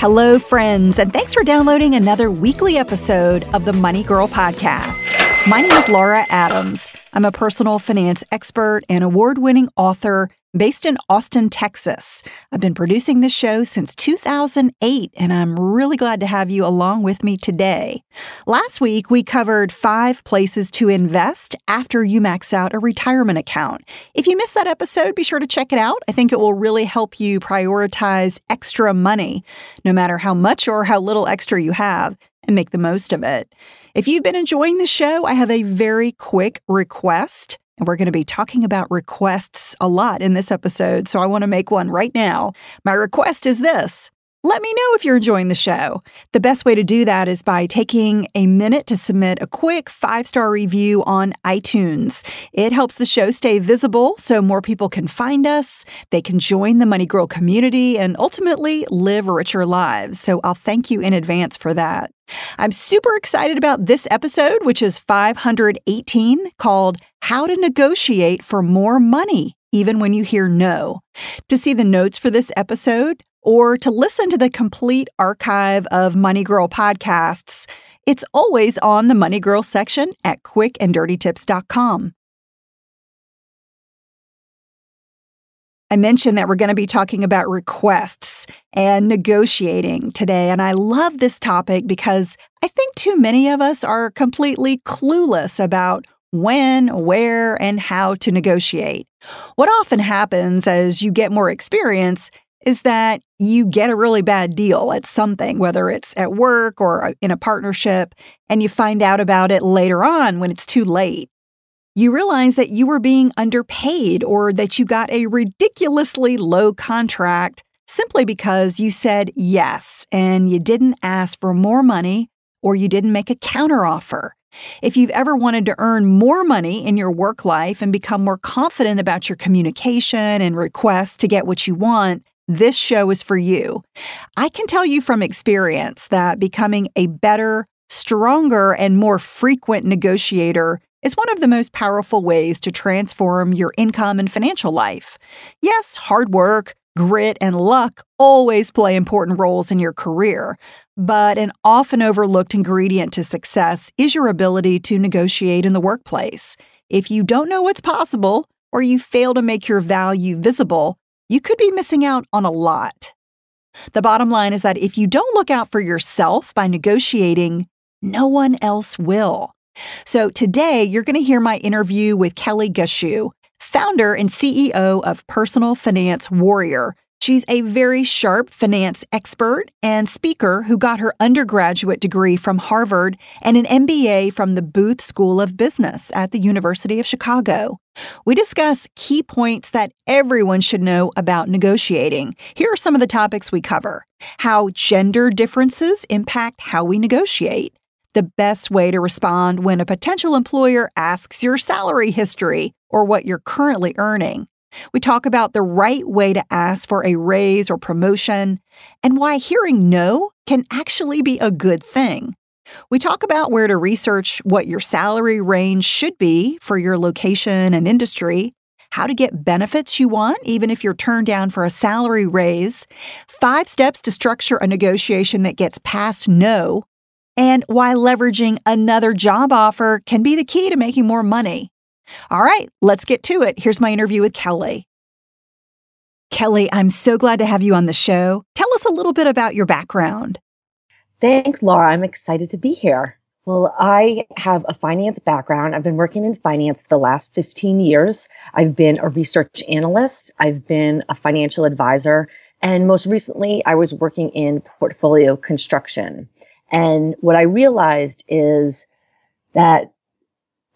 Hello, friends, and thanks for downloading another weekly episode of the Money Girl Podcast. My name is Laura Adams. I'm a personal finance expert and award winning author based in Austin, Texas. I've been producing this show since 2008, and I'm really glad to have you along with me today. Last week, we covered five places to invest after you max out a retirement account. If you missed that episode, be sure to check it out. I think it will really help you prioritize extra money, no matter how much or how little extra you have and make the most of it. If you've been enjoying the show, I have a very quick request. And we're going to be talking about requests a lot in this episode, so I want to make one right now. My request is this let me know if you're enjoying the show. The best way to do that is by taking a minute to submit a quick five star review on iTunes. It helps the show stay visible so more people can find us, they can join the Money Girl community, and ultimately live richer lives. So I'll thank you in advance for that. I'm super excited about this episode, which is 518, called How to Negotiate for More Money even when you hear no. To see the notes for this episode, or to listen to the complete archive of Money Girl podcasts, it's always on the Money Girl section at quickanddirtytips.com. I mentioned that we're going to be talking about requests and negotiating today. And I love this topic because I think too many of us are completely clueless about when, where, and how to negotiate. What often happens as you get more experience is that you get a really bad deal at something, whether it's at work or uh, in a partnership, and you find out about it later on when it's too late. You realize that you were being underpaid or that you got a ridiculously low contract simply because you said yes and you didn't ask for more money or you didn't make a counteroffer. If you've ever wanted to earn more money in your work life and become more confident about your communication and requests to get what you want, this show is for you. I can tell you from experience that becoming a better, stronger, and more frequent negotiator is one of the most powerful ways to transform your income and financial life. Yes, hard work, grit, and luck always play important roles in your career, but an often overlooked ingredient to success is your ability to negotiate in the workplace. If you don't know what's possible, or you fail to make your value visible, you could be missing out on a lot. The bottom line is that if you don't look out for yourself by negotiating, no one else will. So today, you're going to hear my interview with Kelly Gushue, founder and CEO of Personal Finance Warrior, She's a very sharp finance expert and speaker who got her undergraduate degree from Harvard and an MBA from the Booth School of Business at the University of Chicago. We discuss key points that everyone should know about negotiating. Here are some of the topics we cover how gender differences impact how we negotiate, the best way to respond when a potential employer asks your salary history or what you're currently earning we talk about the right way to ask for a raise or promotion and why hearing no can actually be a good thing. We talk about where to research what your salary range should be for your location and industry, how to get benefits you want, even if you're turned down for a salary raise, five steps to structure a negotiation that gets past no, and why leveraging another job offer can be the key to making more money. All right, let's get to it. Here's my interview with Kelly. Kelly, I'm so glad to have you on the show. Tell us a little bit about your background. Thanks, Laura. I'm excited to be here. Well, I have a finance background. I've been working in finance the last 15 years. I've been a research analyst, I've been a financial advisor, and most recently, I was working in portfolio construction. And what I realized is that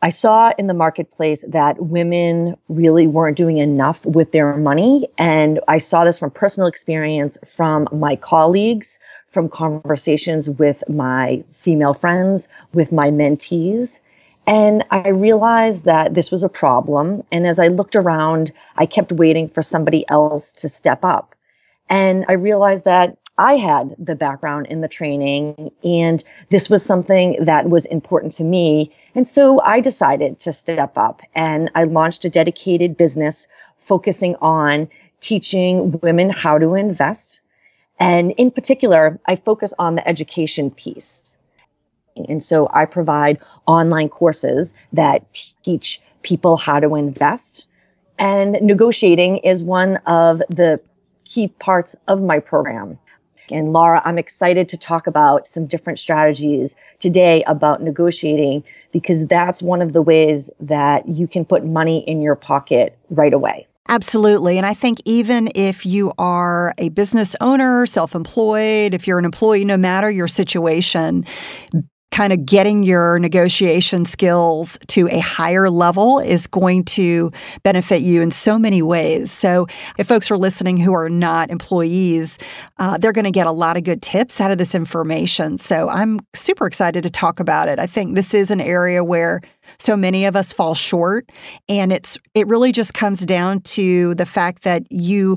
I saw in the marketplace that women really weren't doing enough with their money. And I saw this from personal experience from my colleagues, from conversations with my female friends, with my mentees. And I realized that this was a problem. And as I looked around, I kept waiting for somebody else to step up. And I realized that I had the background in the training, and this was something that was important to me. And so I decided to step up and I launched a dedicated business focusing on teaching women how to invest. And in particular, I focus on the education piece. And so I provide online courses that teach people how to invest. And negotiating is one of the key parts of my program. And Laura, I'm excited to talk about some different strategies today about negotiating because that's one of the ways that you can put money in your pocket right away. Absolutely. And I think even if you are a business owner, self employed, if you're an employee, no matter your situation, kind of getting your negotiation skills to a higher level is going to benefit you in so many ways. So, if folks are listening who are not employees, uh, they're going to get a lot of good tips out of this information. So, I'm super excited to talk about it. I think this is an area where so many of us fall short, and it's it really just comes down to the fact that you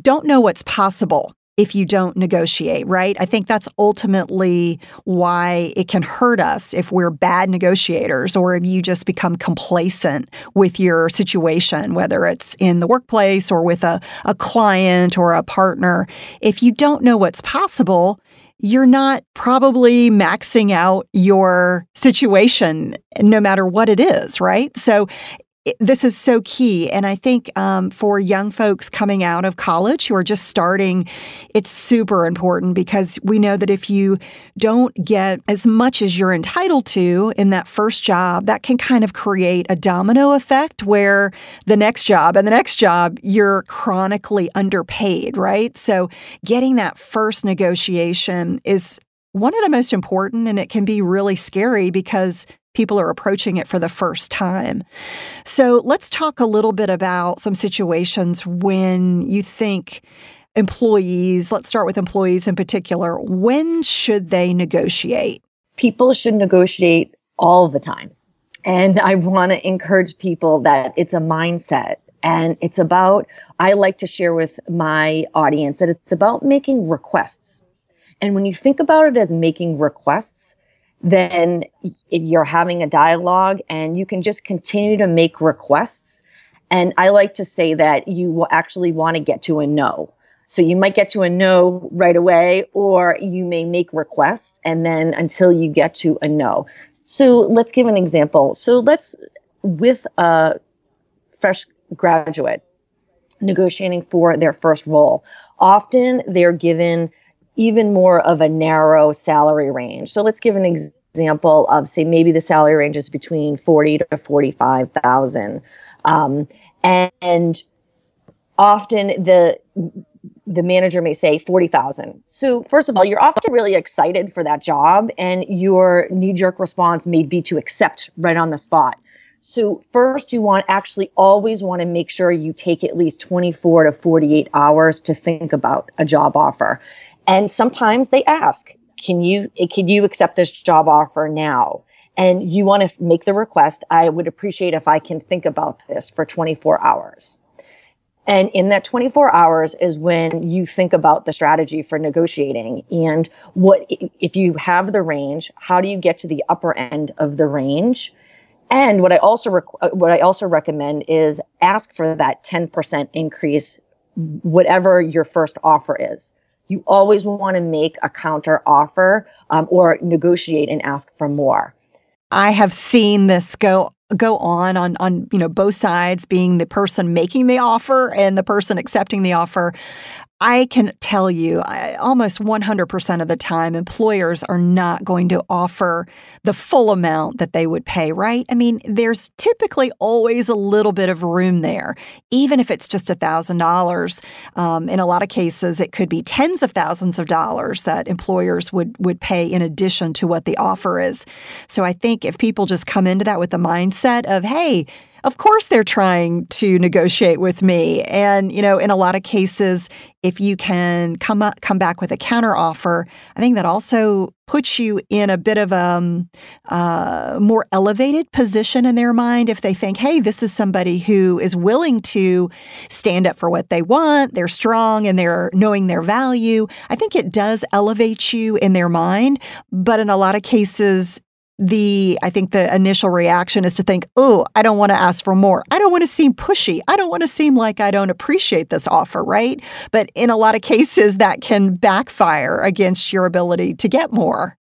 don't know what's possible if you don't negotiate, right? I think that's ultimately why it can hurt us if we're bad negotiators or if you just become complacent with your situation, whether it's in the workplace or with a, a client or a partner. If you don't know what's possible, you're not probably maxing out your situation no matter what it is, right? So this is so key. And I think um, for young folks coming out of college who are just starting, it's super important because we know that if you don't get as much as you're entitled to in that first job, that can kind of create a domino effect where the next job and the next job, you're chronically underpaid, right? So getting that first negotiation is one of the most important, and it can be really scary because people are approaching it for the first time. So let's talk a little bit about some situations when you think employees, let's start with employees in particular, when should they negotiate? People should negotiate all the time. And I want to encourage people that it's a mindset and it's about, I like to share with my audience that it's about making requests. And when you think about it as making requests, then you're having a dialogue and you can just continue to make requests. And I like to say that you will actually want to get to a no. So you might get to a no right away, or you may make requests and then until you get to a no. So let's give an example. So let's, with a fresh graduate negotiating for their first role, often they're given even more of a narrow salary range. So let's give an example of say maybe the salary range is between 40 to 45,000. Um, and, and often the the manager may say 40,000. So first of all, you're often really excited for that job and your knee jerk response may be to accept right on the spot. So first you want actually always want to make sure you take at least 24 to 48 hours to think about a job offer. And sometimes they ask, can you eh, can you accept this job offer now? And you want to make the request, I would appreciate if I can think about this for 24 hours. And in that 24 hours is when you think about the strategy for negotiating and what if you have the range, how do you get to the upper end of the range? And what I also rec- uh, what I also recommend is ask for that 10% increase whatever your first offer is you always want to make a counter offer um, or negotiate and ask for more. I have seen this go go on on on you know both sides being the person making the offer and the person accepting the offer I can tell you I, almost 100% of the time, employers are not going to offer the full amount that they would pay, right? I mean, there's typically always a little bit of room there, even if it's just $1,000. Um, in a lot of cases, it could be tens of thousands of dollars that employers would, would pay in addition to what the offer is. So I think if people just come into that with the mindset of, hey, of course they're trying to negotiate with me. And, you know, in a lot of cases, if you can come up, come back with a counteroffer, I think that also puts you in a bit of a um, uh, more elevated position in their mind if they think, hey, this is somebody who is willing to stand up for what they want, they're strong and they're knowing their value. I think it does elevate you in their mind. But in a lot of cases, the I think the initial reaction is to think, "Oh, I don't want to ask for more. I don't want to seem pushy. I don't want to seem like I don't appreciate this offer, right?" But in a lot of cases that can backfire against your ability to get more.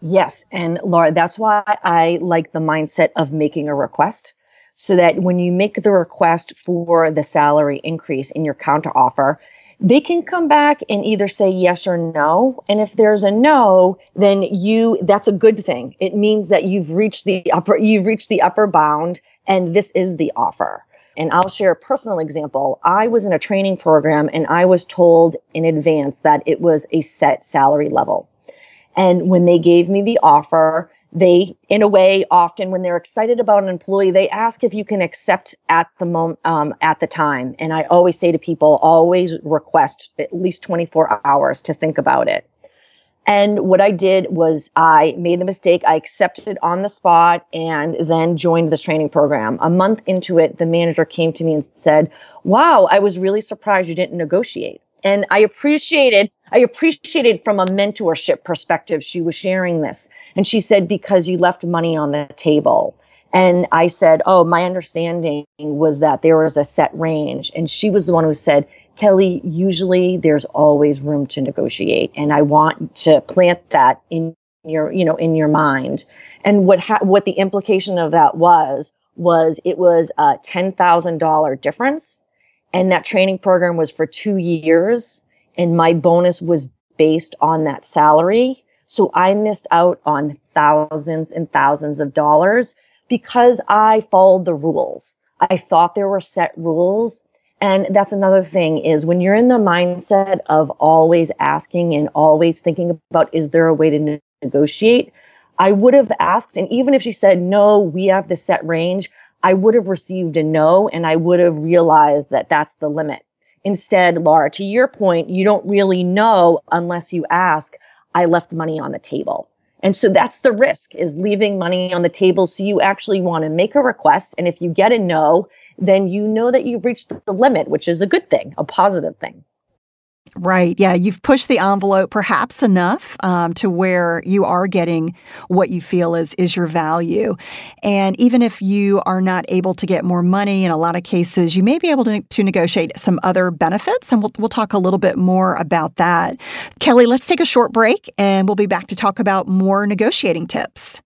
Yes, and Laura, that's why I like the mindset of making a request so that when you make the request for the salary increase in your counteroffer, they can come back and either say yes or no. And if there's a no, then you that's a good thing. It means that you've reached the upper you've reached the upper bound and this is the offer. And I'll share a personal example. I was in a training program and I was told in advance that it was a set salary level. And when they gave me the offer, they in a way often when they're excited about an employee they ask if you can accept at the moment um, at the time. And i always say to people always request at least 24 hours to think about it. And what i did was i made the mistake i accepted on the spot and then joined this training program. A month into it the manager came to me and said wow i was really surprised you didn't negotiate and i appreciated I appreciated from a mentorship perspective, she was sharing this. And she said, because you left money on the table. And I said, Oh, my understanding was that there was a set range. And she was the one who said, Kelly, usually there's always room to negotiate. And I want to plant that in your, you know, in your mind. And what, ha- what the implication of that was, was it was a $10,000 difference. And that training program was for two years and my bonus was based on that salary. So I missed out on thousands and thousands of dollars because I followed the rules. I thought there were set rules. And that's another thing is when you're in the mindset of always asking and always thinking about, is there a way to ne- negotiate? I would have asked. And even if she said, no, we have the set range, I would have received a no and I would have realized that that's the limit. Instead, Laura, to your point, you don't really know unless you ask. I left money on the table. And so that's the risk is leaving money on the table. So you actually want to make a request. And if you get a no, then you know that you've reached the limit, which is a good thing, a positive thing. Right. Yeah. You've pushed the envelope perhaps enough um, to where you are getting what you feel is, is your value. And even if you are not able to get more money in a lot of cases, you may be able to, to negotiate some other benefits. And we'll, we'll talk a little bit more about that. Kelly, let's take a short break and we'll be back to talk about more negotiating tips.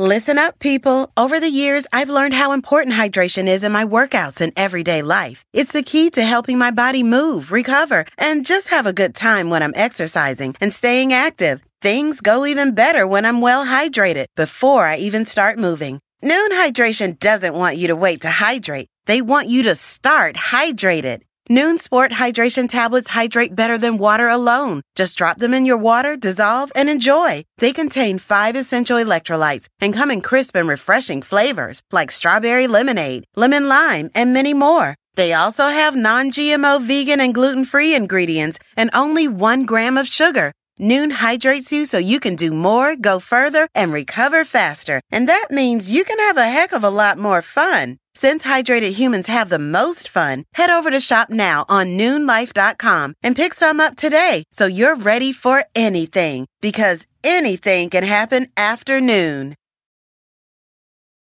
Listen up, people. Over the years, I've learned how important hydration is in my workouts and everyday life. It's the key to helping my body move, recover, and just have a good time when I'm exercising and staying active. Things go even better when I'm well hydrated before I even start moving. Nuun Hydration doesn't want you to wait to hydrate. They want you to start hydrated. Nuun Sport hydration tablets hydrate better than water alone. Just drop them in your water, dissolve, and enjoy. They contain five essential electrolytes and come in crisp and refreshing flavors like strawberry lemonade, lemon lime, and many more. They also have non-GMO vegan and gluten-free ingredients and only one gram of sugar. Nuun hydrates you so you can do more, go further, and recover faster. And that means you can have a heck of a lot more fun. Since hydrated humans have the most fun, head over to shop now on nuunlife.com and pick some up today so you're ready for anything because anything can happen after noon.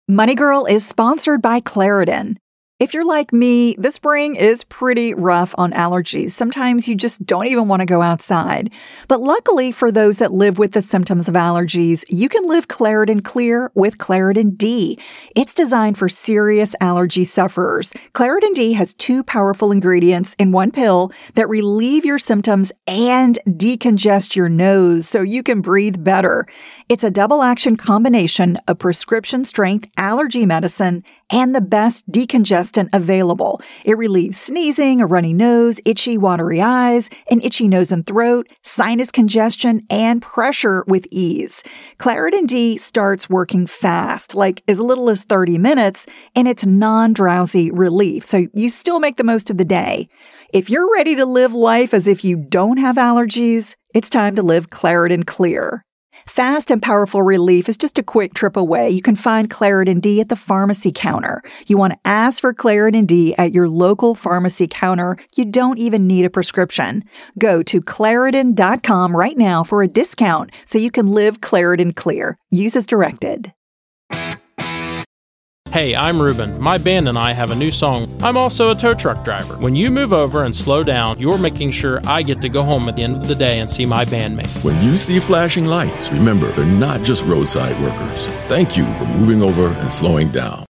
Money Girl is sponsored by Claritin. If you're like me, the spring is pretty rough on allergies. Sometimes you just don't even want to go outside. But luckily for those that live with the symptoms of allergies, you can live Claritin Clear with Claritin D. It's designed for serious allergy sufferers. Claritin D has two powerful ingredients in one pill that relieve your symptoms and decongest your nose so you can breathe better. It's a double action combination of prescription strength allergy medicine and the best decongestant available. It relieves sneezing, a runny nose, itchy, watery eyes, an itchy nose and throat, sinus congestion, and pressure with ease. Claritin D starts working fast, like as little as 30 minutes, and it's non-drowsy relief, so you still make the most of the day. If you're ready to live life as if you don't have allergies, it's time to live Claritin Clear. Fast and powerful relief is just a quick trip away. You can find Claritin D at the pharmacy counter. You want to ask for Claritin D at your local pharmacy counter. You don't even need a prescription. Go to Claritin.com right now for a discount so you can live Claritin clear. Use as directed. Hey, I'm Ruben. My band and I have a new song. I'm also a tow truck driver. When you move over and slow down, you're making sure I get to go home at the end of the day and see my bandmates. When you see flashing lights, remember they're not just roadside workers. Thank you for moving over and slowing down.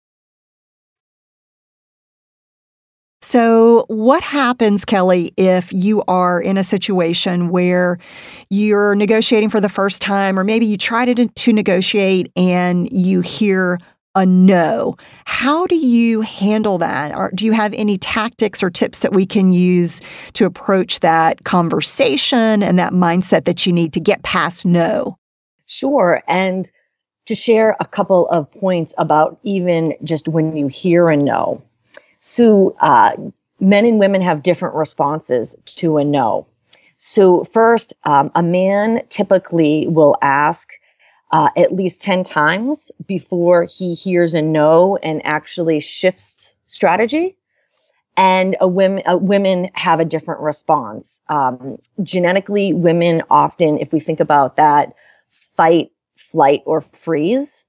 So, what happens, Kelly, if you are in a situation where you're negotiating for the first time, or maybe you tried to, to negotiate and you hear a no. How do you handle that? Or do you have any tactics or tips that we can use to approach that conversation and that mindset that you need to get past no? Sure. And to share a couple of points about even just when you hear a no. So, uh, men and women have different responses to a no. So, first, um, a man typically will ask, uh, at least 10 times before he hears a no and actually shifts strategy. And a women, women have a different response. Um, genetically, women often, if we think about that, fight, flight, or freeze.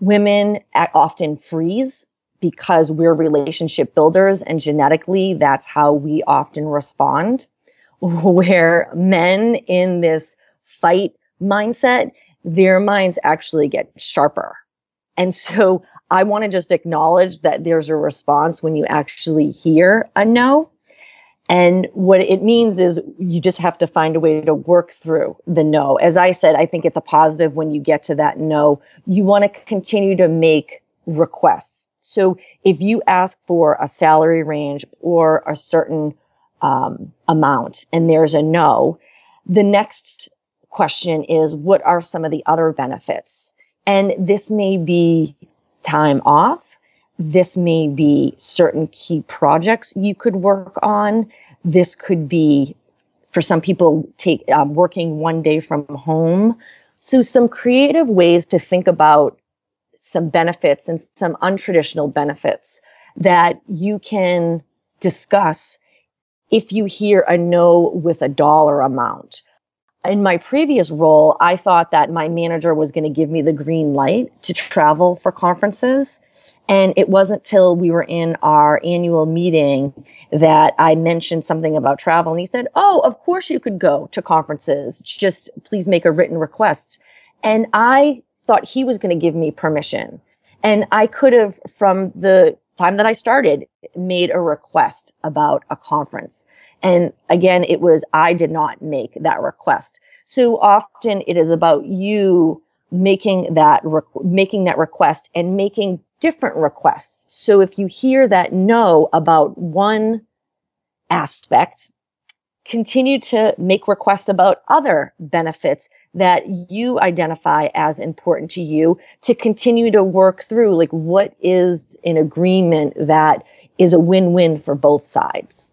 Women often freeze because we're relationship builders, and genetically, that's how we often respond. Where men in this fight mindset, their minds actually get sharper. And so I want to just acknowledge that there's a response when you actually hear a no. And what it means is you just have to find a way to work through the no. As I said, I think it's a positive when you get to that no. You want to continue to make requests. So if you ask for a salary range or a certain um, amount and there's a no, the next question is what are some of the other benefits? And this may be time off. This may be certain key projects you could work on. This could be, for some people, take um, working one day from home. So, some creative ways to think about some benefits and some untraditional benefits that you can discuss if you hear a no with a dollar amount in my previous role, I thought that my manager was going to give me the green light to travel for conferences. And it wasn't till we were in our annual meeting that I mentioned something about travel. And he said, Oh, of course you could go to conferences. Just please make a written request. And I thought he was going to give me permission. And I could have, from the time that I started, made a request about a conference. And again, it was, I did not make that request. So often it is about you making that, re- making that request and making different requests. So if you hear that no about one aspect, continue to make requests about other benefits that you identify as important to you to continue to work through like what is an agreement that is a win-win for both sides.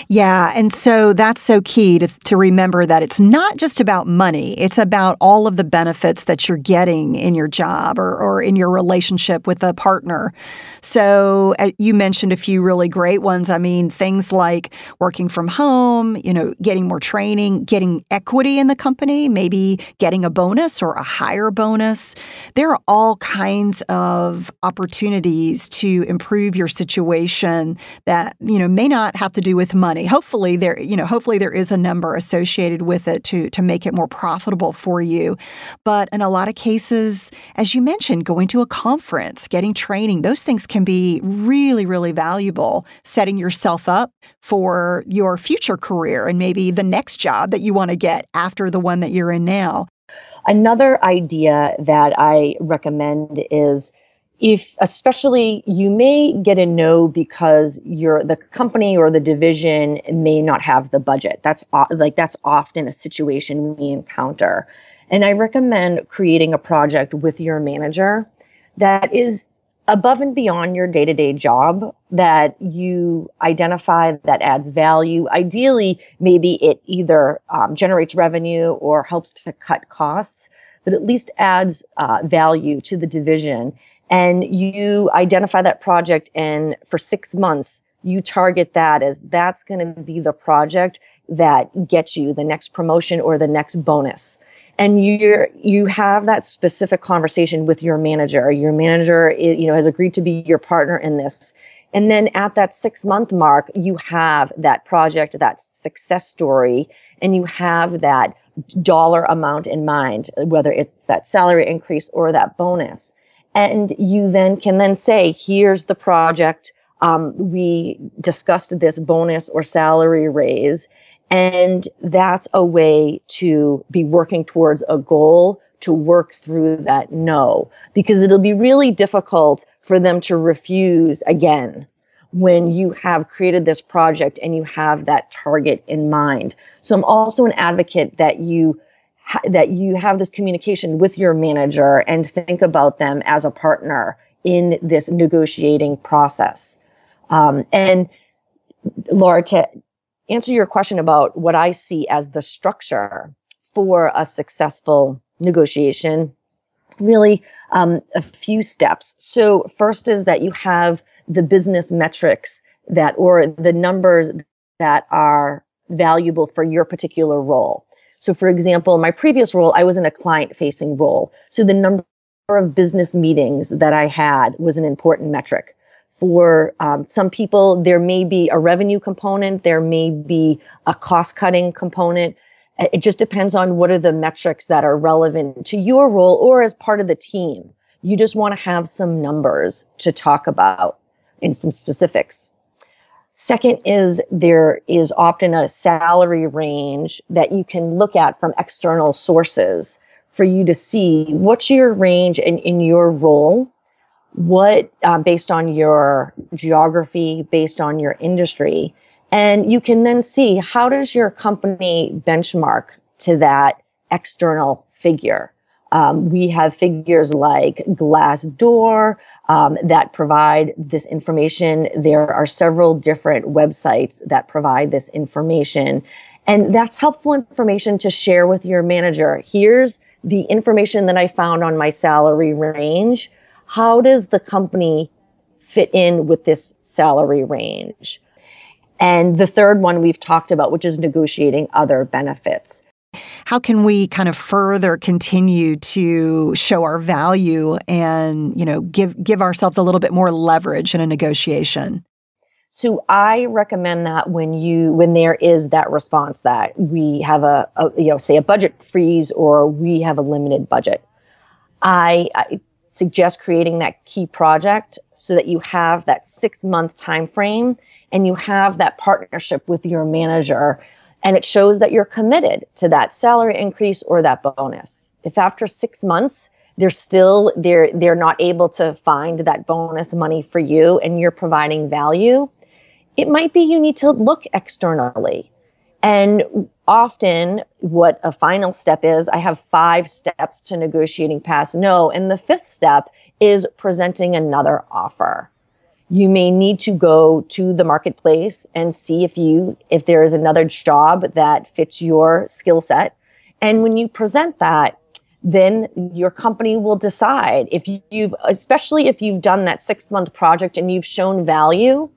Yeah. And so that's so key to, to remember that it's not just about money, it's about all of the benefits that you're getting in your job or, or in your relationship with a partner. So uh, you mentioned a few really great ones. I mean, things like working from home, you know, getting more training, getting equity in the company, maybe getting a bonus or a higher bonus. There are all kinds of opportunities to improve your situation that, you know, may not have to do with money Hopefully there, you know, hopefully there is a number associated with it to to make it more profitable for you. But in a lot of cases, as you mentioned, going to a conference, getting training, those things can be really, really valuable, setting yourself up for your future career and maybe the next job that you want to get after the one that you're in now. Another idea that I recommend is if especially you may get a no because you're the company or the division may not have the budget. That's like that's often a situation we encounter. And i recommend creating a project with your manager that is above and beyond your day-to-day job that you identify that adds value. Ideally maybe it either um, generates revenue or helps to cut costs but at least adds uh, value to the division and you identify that project and for six months you target that as that's going to be the project that gets you the next promotion or the next bonus. And you you have that specific conversation with your manager. Your manager you know has agreed to be your partner in this. And then at that 6 month mark you have that project that success story and you have that dollar amount in mind whether it's that salary increase or that bonus and you then can then say, here's the project. Um, we discussed this bonus or salary raise. And that's a way to be working towards a goal to work through that no, because it'll be really difficult for them to refuse again when you have created this project and you have that target in mind. So I'm also an advocate that you that you have this communication with your manager and think about them as a partner in this negotiating process. Um, and Laura, to answer your question about what I see as the structure for a successful negotiation, really um, a few steps. So, first is that you have the business metrics that, or the numbers that are valuable for your particular role. So, for example, my previous role, I was in a client facing role. So, the number of business meetings that I had was an important metric. For um, some people, there may be a revenue component, there may be a cost cutting component. It just depends on what are the metrics that are relevant to your role or as part of the team. You just want to have some numbers to talk about in some specifics. Second is there is often a salary range that you can look at from external sources for you to see what's your range in, in your role, what uh, based on your geography, based on your industry. And you can then see how does your company benchmark to that external figure. Um, we have figures like Glassdoor, um, that provide this information. There are several different websites that provide this information. And that's helpful information to share with your manager. Here's the information that I found on my salary range. How does the company fit in with this salary range? And the third one we've talked about, which is negotiating other benefits how can we kind of further continue to show our value and you know give give ourselves a little bit more leverage in a negotiation? So I recommend that when you when there is that response that we have a, a you know say a budget freeze or we have a limited budget, I, I, suggest creating that key project so that you have that six month time frame and you have that partnership with your manager and it shows that you're committed to that salary increase or that bonus. If after six months they're still they're they're not able to find that bonus money for you and you're providing value, it might be you need to look externally. And often what a final step is, I have five steps to negotiating past no. And the fifth step is presenting another offer you may need to go to the marketplace and see if you if there is another job that fits your skill set. And when you present that then your company will decide if you've especially if you've done that 6 month project and you've shown value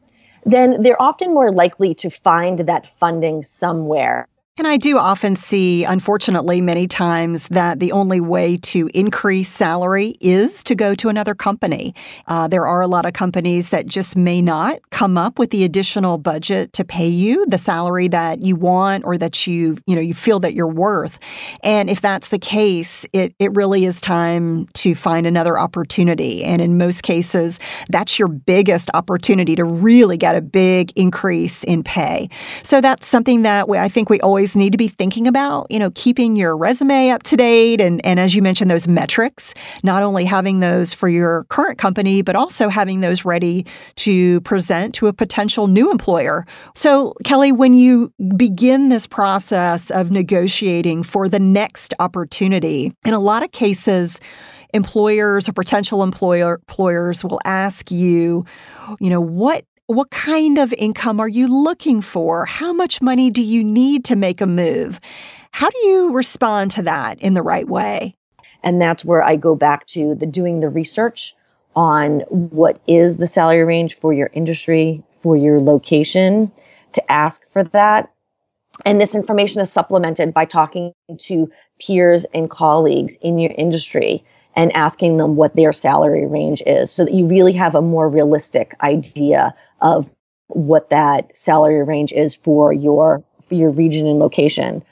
then they're often more likely to find that funding somewhere and I do often see, unfortunately, many times that the only way to increase salary is to go to another company. Uh, there are a lot of companies that just may not come up with the additional budget to pay you the salary that you want or that you you know you feel that you're worth. And if that's the case, it it really is time to find another opportunity. And in most cases, that's your biggest opportunity to really get a big increase in pay. So that's something that we, I think we always always need to be thinking about, you know, keeping your resume up to date and, and as you mentioned, those metrics, not only having those for your current company, but also having those ready to present to a potential new employer. So, Kelly, when you begin this process of negotiating for the next opportunity, in a lot of cases, employers or potential employer employers will ask you, you know, what what kind of income are you looking for? How much money do you need to make a move? How do you respond to that in the right way? And that's where I go back to the doing the research on what is the salary range for your industry, for your location, to ask for that. And this information is supplemented by talking to peers and colleagues in your industry and asking them what their salary range is so that you really have a more realistic idea of what that salary range is for your for your region and location.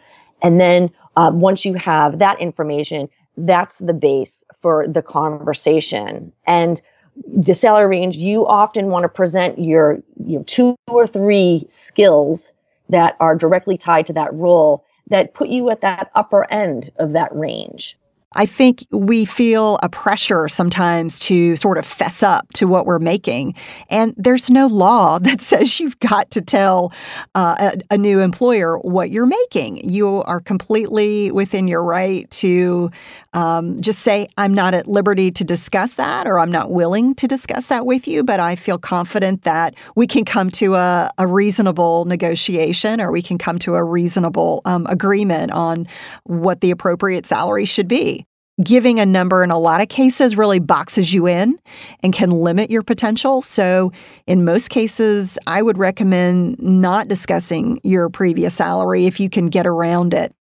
And then uh, once you have that information, that's the base for the conversation. And the salary range, you often want to present your you know, two or three skills that are directly tied to that role that put you at that upper end of that range. I think we feel a pressure sometimes to sort of fess up to what we're making. And there's no law that says you've got to tell uh, a, a, new employer what you're making. You are completely within your right to um, just say, I'm not at liberty to discuss that, or I'm not willing to discuss that with you, but I feel confident that we can come to a, a reasonable negotiation or we can come to a reasonable um, agreement on what the appropriate salary should be giving a number in a lot of cases really boxes you in and can limit your potential. So, in most cases, I would recommend not discussing your previous salary if you can get around it.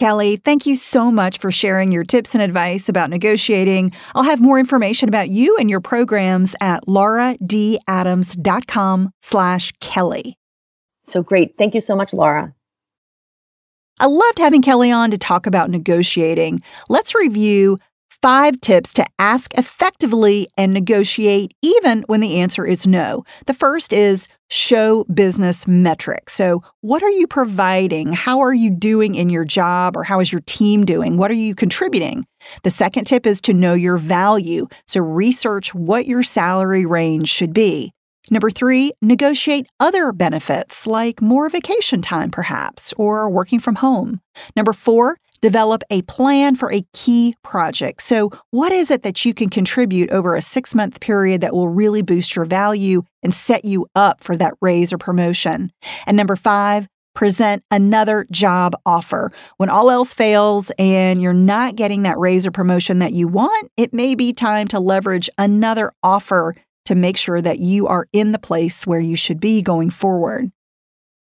Kelly, thank you so much for sharing your tips and advice about negotiating. I'll have more information about you and your programs at lauradadams.com slash Kelly. So great. Thank you so much, Laura. I loved having Kelly on to talk about negotiating. Let's review five tips to ask effectively and negotiate even when the answer is no. The first is show business metrics. So, what are you providing? How are you doing in your job or how is your team doing? What are you contributing? The second tip is to know your value. So, research what your salary range should be. Number three, negotiate other benefits like more vacation time, perhaps, or working from home. Number four, develop a plan for a key project. So, what is it that you can contribute over a six month period that will really boost your value and set you up for that raise or promotion? And number five, present another job offer. When all else fails and you're not getting that raise or promotion that you want, it may be time to leverage another offer to make sure that you are in the place where you should be going forward.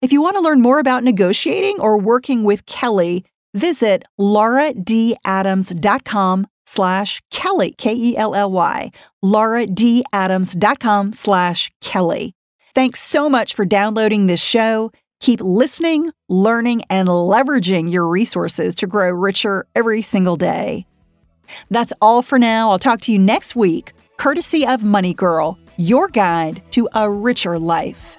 If you want to learn more about negotiating or working with Kelly, visit lauradadams.com slash Kelly, K-E-L-L-Y, lauradadams.com slash Kelly. Thanks so much for downloading this show. Keep listening, learning, and leveraging your resources to grow richer every single day. That's all for now. I'll talk to you next week courtesy of Money Girl, your guide to a richer life.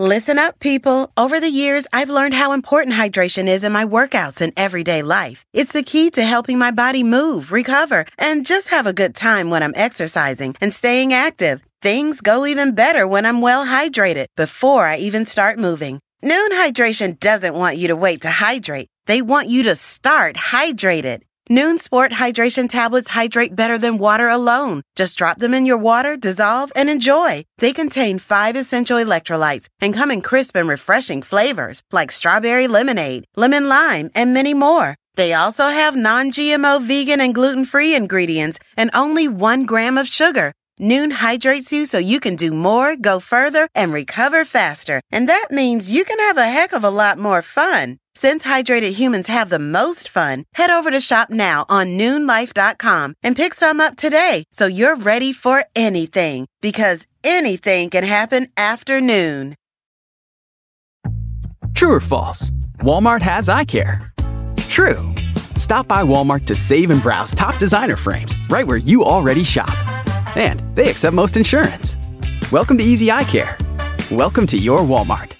Listen up, people. Over the years, I've learned how important hydration is in my workouts and everyday life. It's the key to helping my body move, recover, and just have a good time when I'm exercising and staying active. Things go even better when I'm well hydrated before I even start moving. Nuun Hydration doesn't want you to wait to hydrate. They want you to start hydrated. Nuun Sport Hydration Tablets hydrate better than water alone. Just drop them in your water, dissolve, and enjoy. They contain five essential electrolytes and come in crisp and refreshing flavors like strawberry lemonade, lemon lime, and many more. They also have non GMO vegan and gluten free ingredients and only one gram of sugar. Nuun hydrates you so you can do more, go further, and recover faster. And that means you can have a heck of a lot more fun. Since hydrated humans have the most fun, head over to shop now on nuunlife.com and pick some up today so you're ready for anything because anything can happen after noon. True or false? Walmart has eye care. True. Stop by Walmart to save and browse top designer frames right where you already shop. And they accept most insurance. Welcome to Easy Eye Care. Welcome to your Walmart.